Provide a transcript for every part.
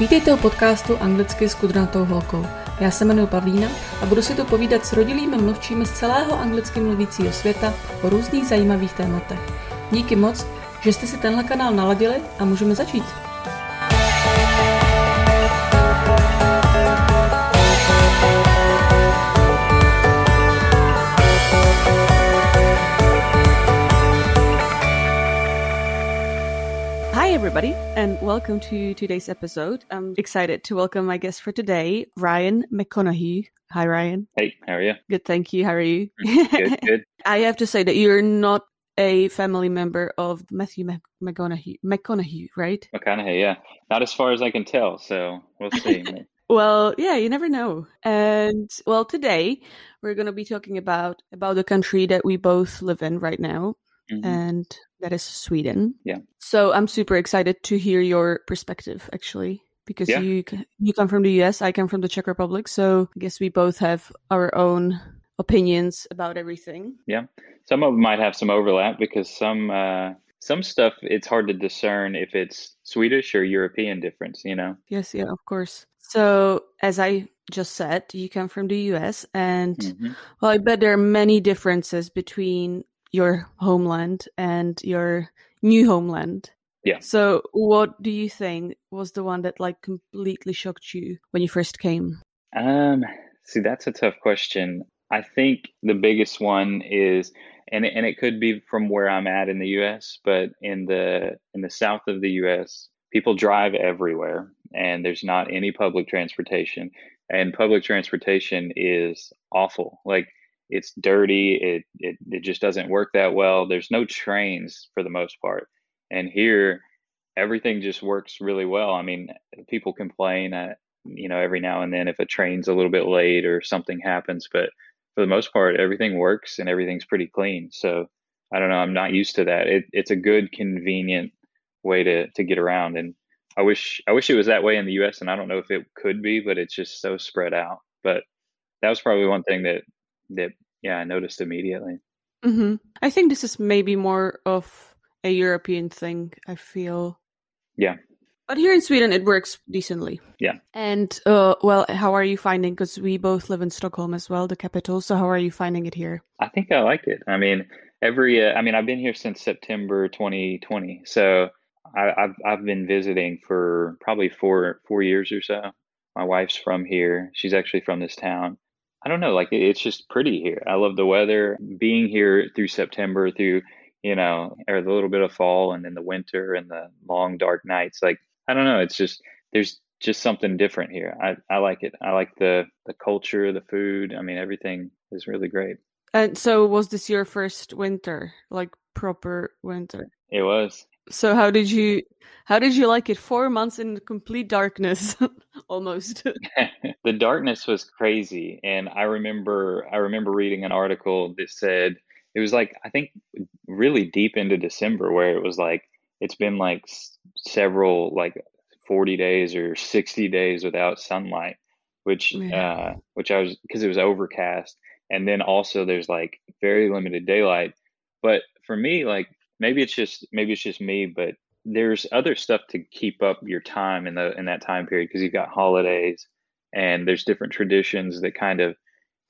Vítejte u podcastu Anglicky s kudrnatou holkou. Já se jmenuji Pavlína a budu si tu povídat s rodilými mluvčími z celého anglicky mluvícího světa o různých zajímavých tématech. Díky moc, že jste si tenhle kanál naladili a můžeme začít. Everybody, and welcome to today's episode. I'm excited to welcome my guest for today, Ryan McConaughey. Hi, Ryan. Hey, how are you? Good, thank you. How are you? Good, good. I have to say that you're not a family member of Matthew Mc- McConaughey, McConaughey, right? McConaughey, yeah. Not as far as I can tell, so we'll see. Well, yeah, you never know. And well, today we're going to be talking about about the country that we both live in right now, Mhm. and that is Sweden. Yeah. So I'm super excited to hear your perspective, actually, because Yeah. you you come from the US, I come from the Czech Republic, so I guess we both have our own opinions about everything. Yeah. Some of them might have some overlap because some uh, some stuff it's hard to discern if it's Swedish or European difference. You know. Yes, yeah, of course. So as I just said, you come from the US, and Mhm. Well, I bet there are many differences between your homeland and your new homeland. Yeah. So, what do you think was the one that like completely shocked you when you first came? Um, see, that's a tough question. I think the biggest one is, and and it could be from where I'm at in the U.S., but in the in the south of the U.S., people drive everywhere, and there's not any public transportation, and public transportation is awful. Like it's dirty. It it it just doesn't work that well. There's no trains for the most part, and here everything just works really well. I mean, people complain. Uh, you know, every now and then if a train's a little bit late or something happens, but for the most part, everything works and everything's pretty clean. So I don't know. I'm not used to that. It, it's a good, convenient way to to get around, and I wish I wish it was that way in the U.S. And I don't know if it could be, but it's just so spread out. But that was probably one thing that that yeah I noticed immediately. hmm I think this is maybe more of a European thing. I feel. Yeah. But here in Sweden, it works decently. Yeah. And uh, well, how are you finding? Because we both live in Stockholm as well, the capital. So how are you finding it here? I think I like it. I mean, every uh, I mean, I've been here since September 2020, so I, I've I've been visiting for probably four four years or so. My wife's from here. She's actually from this town. I don't know, like it's just pretty here. I love the weather. Being here through September, through you know, or the little bit of fall, and then the winter and the long dark nights. Like I don't know, it's just there's just something different here. I I like it. I like the the culture, the food. I mean, everything is really great. And so, was this your first winter, like proper winter? It was. So, how did you how did you like it? Four months in complete darkness, almost. the darkness was crazy and i remember i remember reading an article that said it was like i think really deep into december where it was like it's been like s- several like 40 days or 60 days without sunlight which Yeah. uh which i was because it was overcast and then also there's like very limited daylight but for me like maybe it's just maybe it's just me but there's other stuff to keep up your time in the in that time period because you've got holidays and there's different traditions that kind of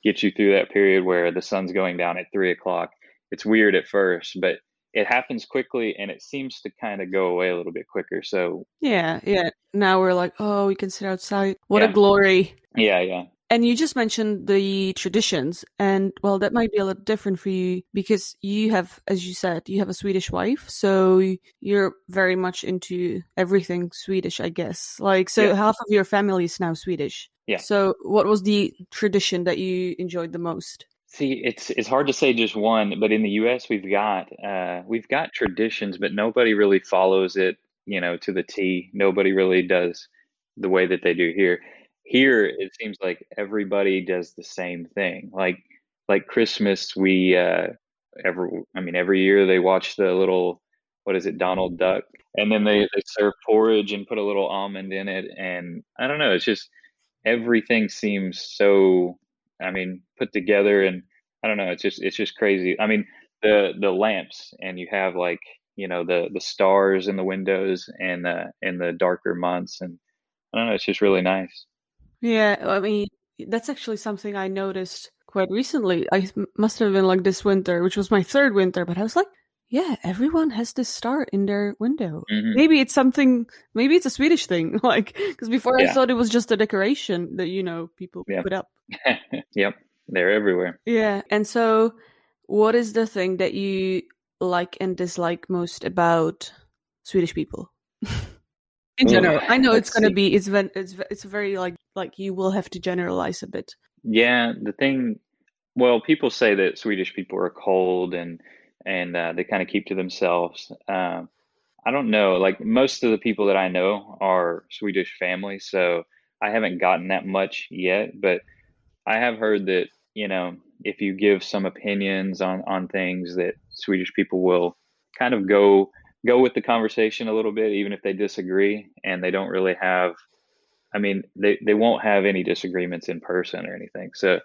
get you through that period where the sun's going down at three o'clock. It's weird at first, but it happens quickly and it seems to kind of go away a little bit quicker. So yeah, yeah. Now we're like, oh, we can sit outside. What a glory! yeah, yeah. And you just mentioned the traditions, and well, that might be a little different for you because you have, as you said, you have a Swedish wife, so you're very much into everything Swedish, I guess. Like, so Yeah. half of your family is now Swedish. Yeah. So, what was the tradition that you enjoyed the most? See, it's it's hard to say just one, but in the US we've got uh we've got traditions, but nobody really follows it, you know, to the T. Nobody really does the way that they do here. Here it seems like everybody does the same thing. Like like Christmas, we uh every I mean every year they watch the little what is it, Donald Duck, and then they they serve porridge and put a little almond in it, and I don't know, it's just everything seems so I mean, put together and I don't know, it's just it's just crazy. I mean, the the lamps and you have like, you know, the the stars in the windows and uh in the darker months and I don't know. It's just really nice. Yeah, I mean, that's actually something I noticed quite recently. I must have been like this winter, which was my third winter, but I was like, yeah, everyone has this star in their window. Mm-hmm. Maybe it's something, maybe it's a Swedish thing. Like, because before yeah. I thought it was just a decoration that, you know, people yep. put up. yep. They're everywhere. Yeah. And so, what is the thing that you like and dislike most about Swedish people? in general, I know it's going to be, it's, it's, it's very like, like you will have to generalize a bit. Yeah. The thing, well, people say that Swedish people are cold and, and uh, they kind of keep to themselves. Uh, I don't know. Like most of the people that I know are Swedish family, so I haven't gotten that much yet. But I have heard that you know if you give some opinions on on things, that Swedish people will kind of go go with the conversation a little bit, even if they disagree, and they don't really have. I mean, they, they won't have any disagreements in person or anything. So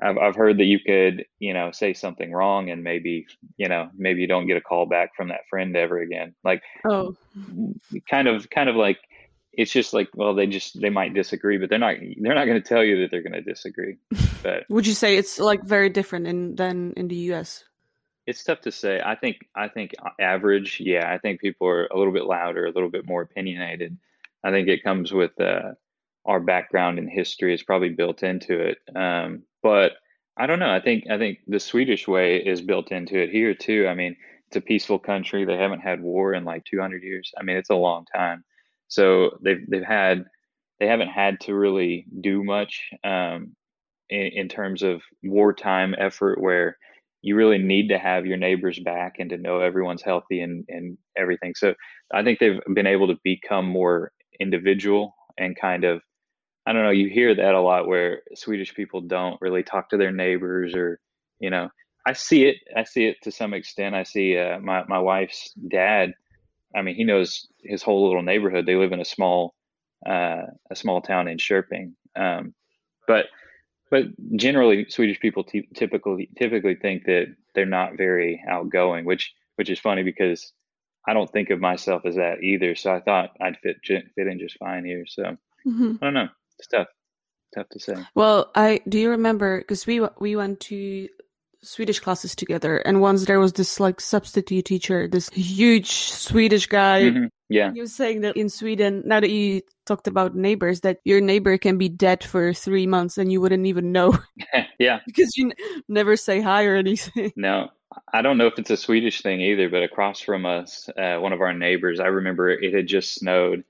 I've I've heard that you could, you know, say something wrong and maybe, you know, maybe you don't get a call back from that friend ever again. Like oh. kind of kind of like it's just like well they just they might disagree but they're not they're not going to tell you that they're going to disagree. But would you say it's like very different in than in the us it's tough to say. I think i think average yeah i think people are a little bit louder a little bit more opinionated i think it comes with uh, our background and history is probably built into it um, but I don't know. I think I think the Swedish way is built into it here too. I mean, it's a peaceful country. They haven't had war in like 200 years. I mean, it's a long time. So they've they've had they haven't had to really do much um, in, in terms of wartime effort where you really need to have your neighbors back and to know everyone's healthy and, and everything. So I think they've been able to become more individual and kind of I don't know, you hear that a lot where Swedish people don't really talk to their neighbors or, you know, I see it. I see it to some extent. I see uh, my, my wife's dad. I mean, he knows his whole little neighborhood. They live in a small, uh, a small town in Sherping. Um, but, but generally Swedish people t- typically, typically think that they're not very outgoing, which, which is funny because I don't think of myself as that either. So I thought I'd fit, fit in just fine here. So mm-hmm. I don't know it's tough tough to say well i do you remember because we we went to swedish classes together and once there was this like substitute teacher this huge swedish guy mm-hmm. yeah he was saying that in sweden now that you talked about neighbors that your neighbor can be dead for three months and you wouldn't even know yeah because you n- never say hi or anything no I don't know if it's a Swedish thing either, but across from us, uh, one of our neighbors, I remember it had just snowed,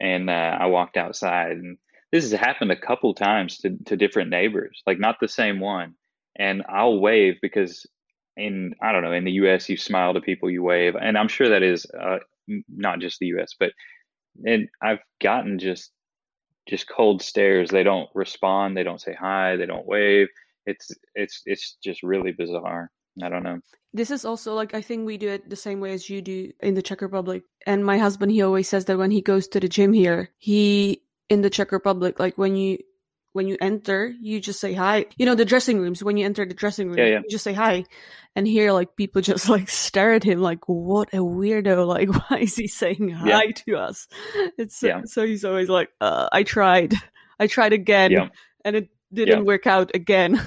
and uh, I walked outside, and this has happened a couple times to, to different neighbors, like not the same one. And I'll wave because in, I don't know, in the US, you smile to people, you wave. And I'm sure that is uh, not just the US, but and I've gotten just, just cold stares. They don't respond. They don't say hi. They don't wave. It's, it's, it's just really bizarre. I don't know. This is also like I think we do it the same way as you do in the Czech Republic. And my husband he always says that when he goes to the gym here, he in the Czech Republic, like when you when you enter, you just say hi. You know, the dressing rooms, when you enter the dressing room, yeah, yeah. you just say hi. And here, like, people just like stare at him like, what a weirdo. Like, why is he saying hi yeah. to us? It's yeah. so he's always like, uh, I tried. I tried again. And it didn't work out again.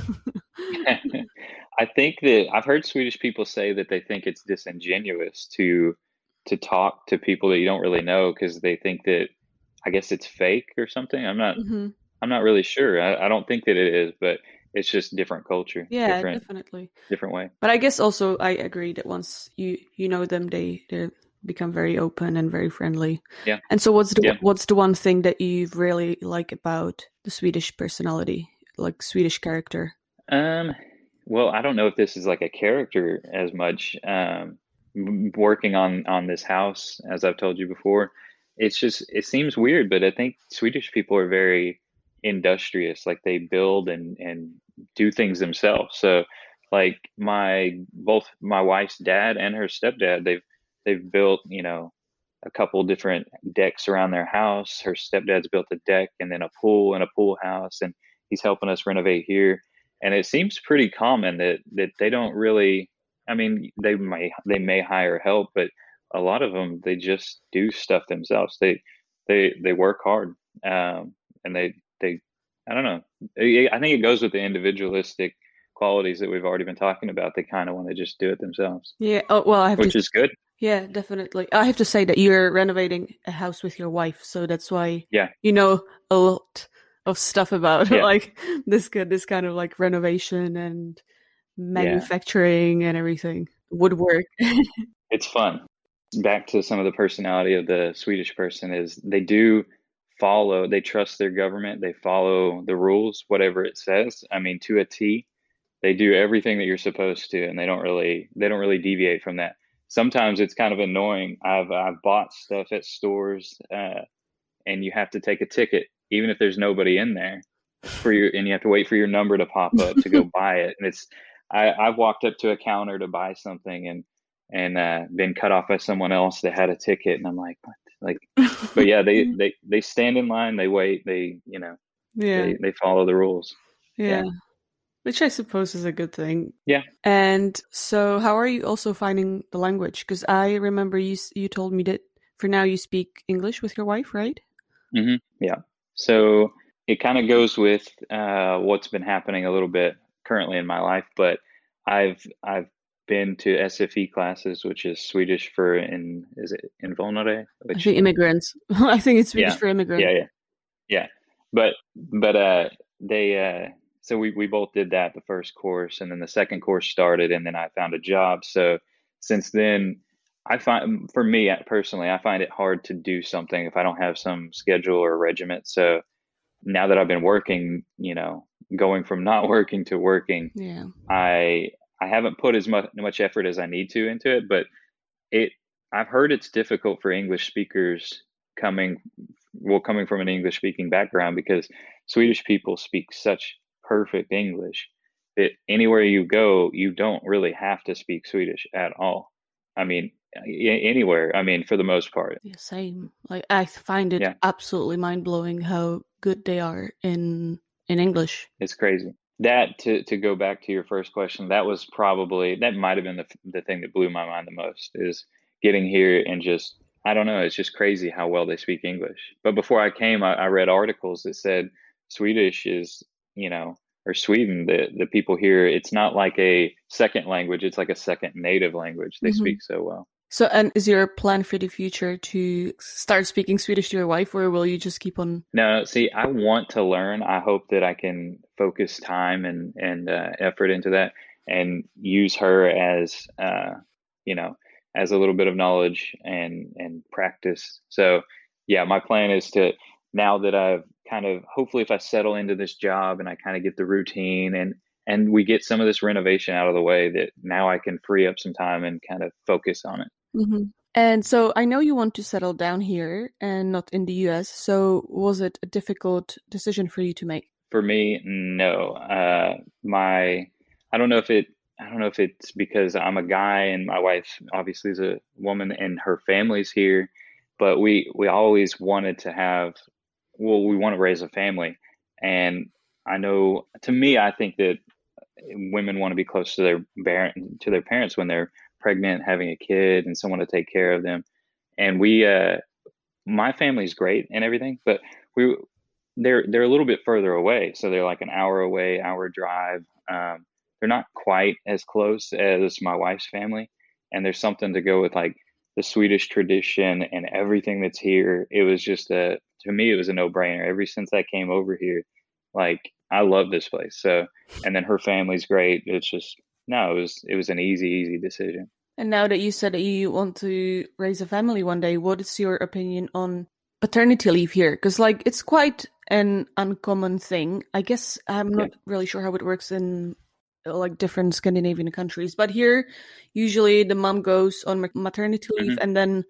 I think that I've heard Swedish people say that they think it's disingenuous to to talk to people that you don't really know because they think that I guess it's fake or something. I'm not. Mm-hmm. I'm not really sure. I, I, don't think that it is, but it's just different culture. Yeah, different, definitely different way. But I guess also I agree that once you you know them, they they become very open and very friendly. Yeah. And so what's the yeah. what's the one thing that you really like about the Swedish personality, like Swedish character? Um. Well, I don't know if this is like a character as much. Um, working on on this house, as I've told you before it's just it seems weird, but I think Swedish people are very industrious. Like they build and and do things themselves. So like my both my wife's dad and her stepdad, they've they've built you know a couple different decks around their house. Her stepdad's built a deck and then a pool and a pool house, and he's helping us renovate here. And it seems pretty common that that they don't really. I mean, they may they may hire help, but a lot of them they just do stuff themselves. They they they work hard um, and they they I don't know. I think it goes with the individualistic qualities that we've already been talking about. They kind of want to just do it themselves. Yeah. Oh well, I have which to, is good. Yeah, definitely. I have to say that you're renovating a house with your wife, so that's why. Yeah. You know a lot of stuff about yeah. like this good this kind of like renovation and manufacturing yeah. and everything woodwork. it's fun. Back to some of the personality of the Swedish person is they do follow they trust their government they follow the rules whatever it says i mean to a t they do everything that you're supposed to and they don't really they don't really deviate from that sometimes it's kind of annoying i've i've bought stuff at stores uh, and you have to take a ticket even if there's nobody in there for you and you have to wait for your number to pop up to go buy it and it's i i've walked up to a counter to buy something and and uh, been cut off by someone else that had a ticket and i'm like what like, but yeah, they they they stand in line, they wait, they you know, yeah, they, they follow the rules. Yeah. yeah. Which I suppose is a good thing. Yeah. And so, how are you also finding the language? Because I remember you you told me that for now you speak English with your wife, right? Mm-hmm. Yeah. So it kind of goes with uh, what's been happening a little bit currently in my life, but I've I've been to SFI classes, which is Swedish for in is it invånare? Which, I think immigrants. I think it's Swedish yeah, for immigrants. Yeah, yeah, yeah. But but uh, they uh, so we we both did that the first course, and then the second course started, and then I found a job. So since then, I find um, for me uh, personally, I find it hard to do something if I don't have some schedule or regiment. So now that I've been working, you know, going from not working to working, yeah. I I haven't put as much much effort as I need to into it, but it I've heard it's difficult for English speakers coming well coming from an English speaking background because Swedish people speak such perfect English that anywhere you go, you don't really have to speak Swedish at all. I mean, anywhere. I mean, for the most part. Yeah, same. Like I find it yeah. absolutely mind blowing how good they are in in English. It's crazy that to to go back to your first question, that was probably that might have been the the thing that blew my mind the most is getting here and just I don't know, it's just crazy how well they speak English. But before I came, I, I read articles that said Swedish is you know or Sweden, the the people here, it's not like a second language; it's like a second native language. They mm-hmm. speak so well. So, and is your plan for the future to start speaking Swedish to your wife, or will you just keep on? No, see, I want to learn. I hope that I can focus time and and uh, effort into that, and use her as, uh, you know, as a little bit of knowledge and and practice. So, yeah, my plan is to now that I've kind of hopefully if I settle into this job and I kind of get the routine and and we get some of this renovation out of the way that now I can free up some time and kind of focus on it. Mm-hmm. And so I know you want to settle down here and not in the US. So was it a difficult decision for you to make? For me, no. Uh, my, I don't know if it, I don't know if it's because I'm a guy and my wife obviously is a woman and her family's here, but we we always wanted to have, well, we want to raise a family, and I know to me, I think that women want to be close to their parent to their parents when they're pregnant, having a kid, and someone to take care of them. And we, uh, my family's great and everything, but we they're they're a little bit further away, so they're like an hour away, hour drive. Um, they're not quite as close as my wife's family, and there's something to go with like the Swedish tradition and everything that's here. It was just a to me it was a no brainer. Ever since I came over here, like I love this place. So, and then her family's great. It's just no, it was it was an easy, easy decision. And now that you said that you want to raise a family one day, what is your opinion on paternity leave here? Because like it's quite an uncommon thing. I guess I'm not yeah. really sure how it works in like different Scandinavian countries, but here usually the mom goes on maternity leave mm-hmm. and then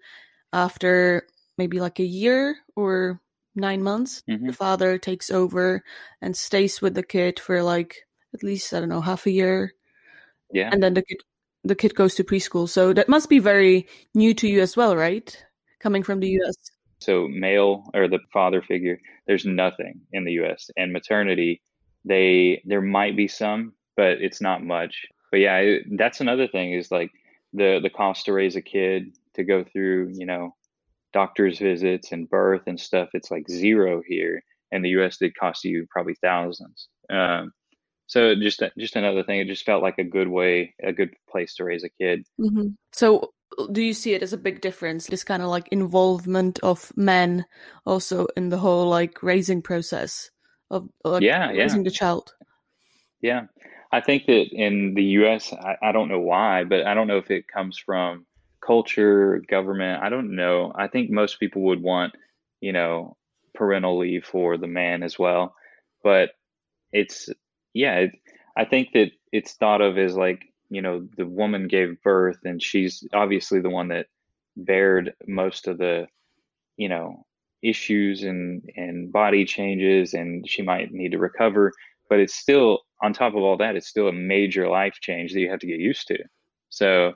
after maybe like a year or nine months, mm-hmm. the father takes over and stays with the kid for like at least I don't know half a year yeah. And then the kid the kid goes to preschool. So that must be very new to you as well, right? Coming from the US. So male or the father figure, there's nothing in the US. And maternity, they there might be some, but it's not much. But yeah, it, that's another thing is like the the cost to raise a kid to go through, you know, doctor's visits and birth and stuff, it's like zero here. And the US, they cost you probably thousands. Um, so just uh, just another thing. It just felt like a good way, a good place to raise a kid. Mm-hmm. So uh, do you see it as a big difference? This kind of like involvement of men also in the whole like raising process of uh, like yeah, raising yeah. the child. Yeah, I think that in the U.S., I, I don't know why, but I don't know if it comes from culture, government. I don't know. I think most people would want, you know, parental leave for the man as well, but it's yeah. It, I think that it's thought of as like you know the woman gave birth and she's obviously the one that bared most of the you know issues and and body changes and she might need to recover but it's still on top of all that it's still a major life change that you have to get used to so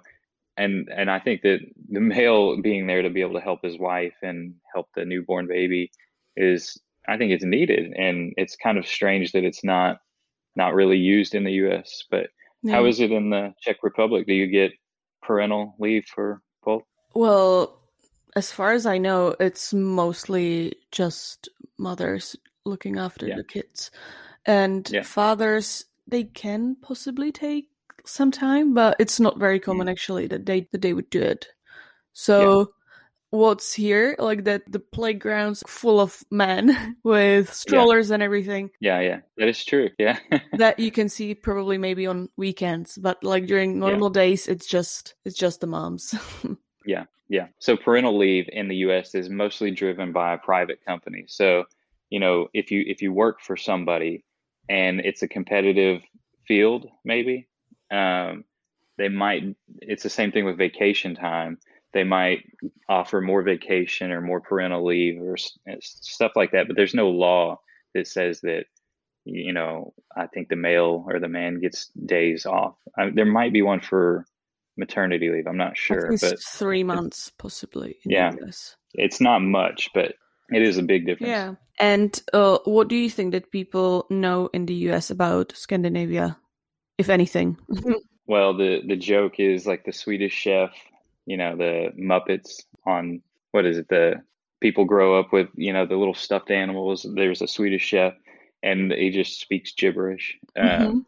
and and i think that the male being there to be able to help his wife and help the newborn baby is i think it's needed and it's kind of strange that it's not not really used in the us but yeah. How is it in the Czech Republic? Do you get parental leave for both? Well, as far as I know, it's mostly just mothers looking after yeah. the kids. And yeah. fathers, they can possibly take some time, but it's not very common mm. actually that they that they would do it. So what's here like that the playgrounds full of men with strollers yeah. and everything. Yeah yeah. That is true yeah. That you can see probably maybe on weekends but like during normal yeah. days it's just it's just the moms. Yeah yeah. So parental leave in the us is mostly driven by a private company. So you know if you if you work for somebody and it's a competitive field maybe um they might it's the same thing with vacation time they might offer more vacation or more parental leave or stuff like that. But there's no law that says that, you know, I think the male or the man gets days off. I, there might be one for maternity leave. I'm not sure, but three months possibly. yeah, it's not much, but it is a big difference. Yeah. And uh, what do you think that people know in the US about Scandinavia, if anything? well, the the joke is like the Swedish chef you know the Muppets on what is it the people grow up with you know the little stuffed animals. There's a Swedish chef and he just speaks gibberish. Mm-hmm. Um,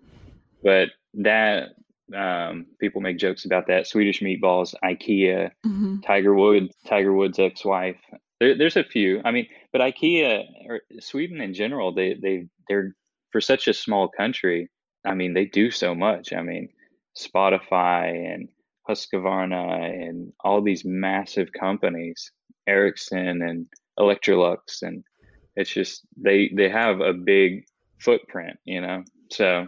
but that um, people make jokes about that. Swedish meatballs, IKEA, mm-hmm. Tiger Woods, Tiger Woods' ex-wife. There, there's a few. I mean, but IKEA or Sweden in general, they they they're for such a small country. I mean, they do so much. I mean, Spotify and Husqvarna and all these massive companies, Ericsson and Electrolux, and it's just they they have a big footprint, you know. So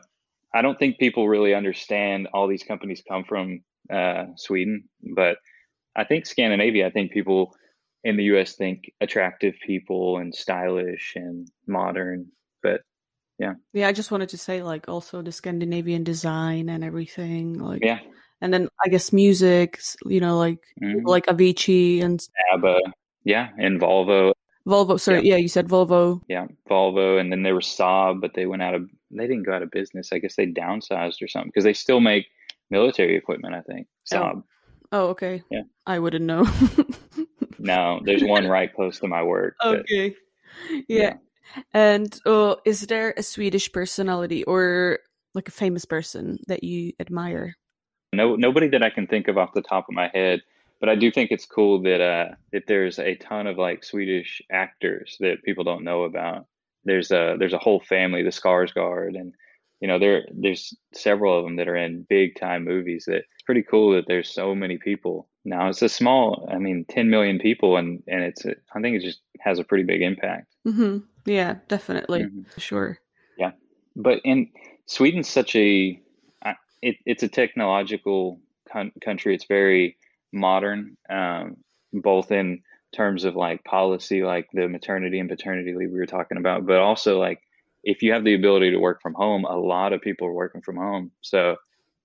I don't think people really understand all these companies come from uh, Sweden, but I think Scandinavia. I think people in the U.S. think attractive people and stylish and modern, but yeah, yeah. I just wanted to say like also the Scandinavian design and everything, like yeah and then I guess music, you know, like mm-hmm. like Avicii and ABBA, yeah, and Volvo. Volvo, sorry, yeah. yeah. you said Volvo. Yeah, Volvo, and then there was Saab, but they went out of they didn't go out of business. I guess they downsized or something because they still make military equipment. I think oh. Saab. Oh, oh okay. Yeah, I wouldn't know. no, there's one right close to my work. Okay. But, yeah. yeah. And uh, is there a Swedish personality or like a famous person that you admire? No, nobody that I can think of off the top of my head, but I do think it's cool that uh, that there's a ton of like Swedish actors that people don't know about. There's a there's a whole family, the Skarsgård, and you know there there's several of them that are in big time movies. That it's pretty cool that there's so many people now. It's a small, I mean, 10 million people, and and it's I think it just has a pretty big impact. Mm-hmm. Yeah, definitely, mm-hmm. sure. Yeah, but in Sweden's such a it, it's a technological con- country. It's very modern, um, both in terms of like policy, like the maternity and paternity leave we were talking about, but also like if you have the ability to work from home, a lot of people are working from home. So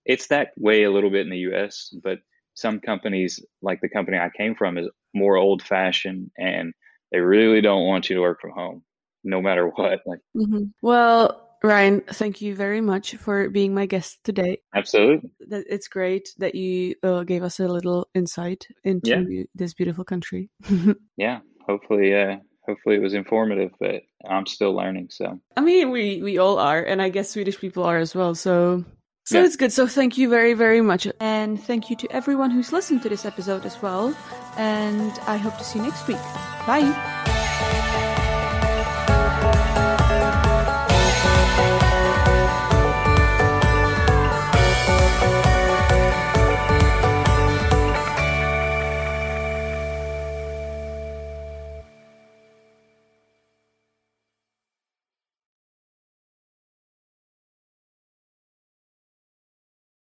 it's that way a little bit in the US, but some companies, like the company I came from, is more old fashioned and they really don't want you to work from home no matter what. Like, mm-hmm. well, Ryan, thank you very much for being my guest today. Absolutely. It's great that you uh, gave us a little insight into yeah. this beautiful country. yeah, hopefully, uh, hopefully it was informative, but I'm still learning. So I mean, we we all are, and I guess Swedish people are as well. So so yeah. it's good. So thank you very very much, and thank you to everyone who's listened to this episode as well. And I hope to see you next week. Bye.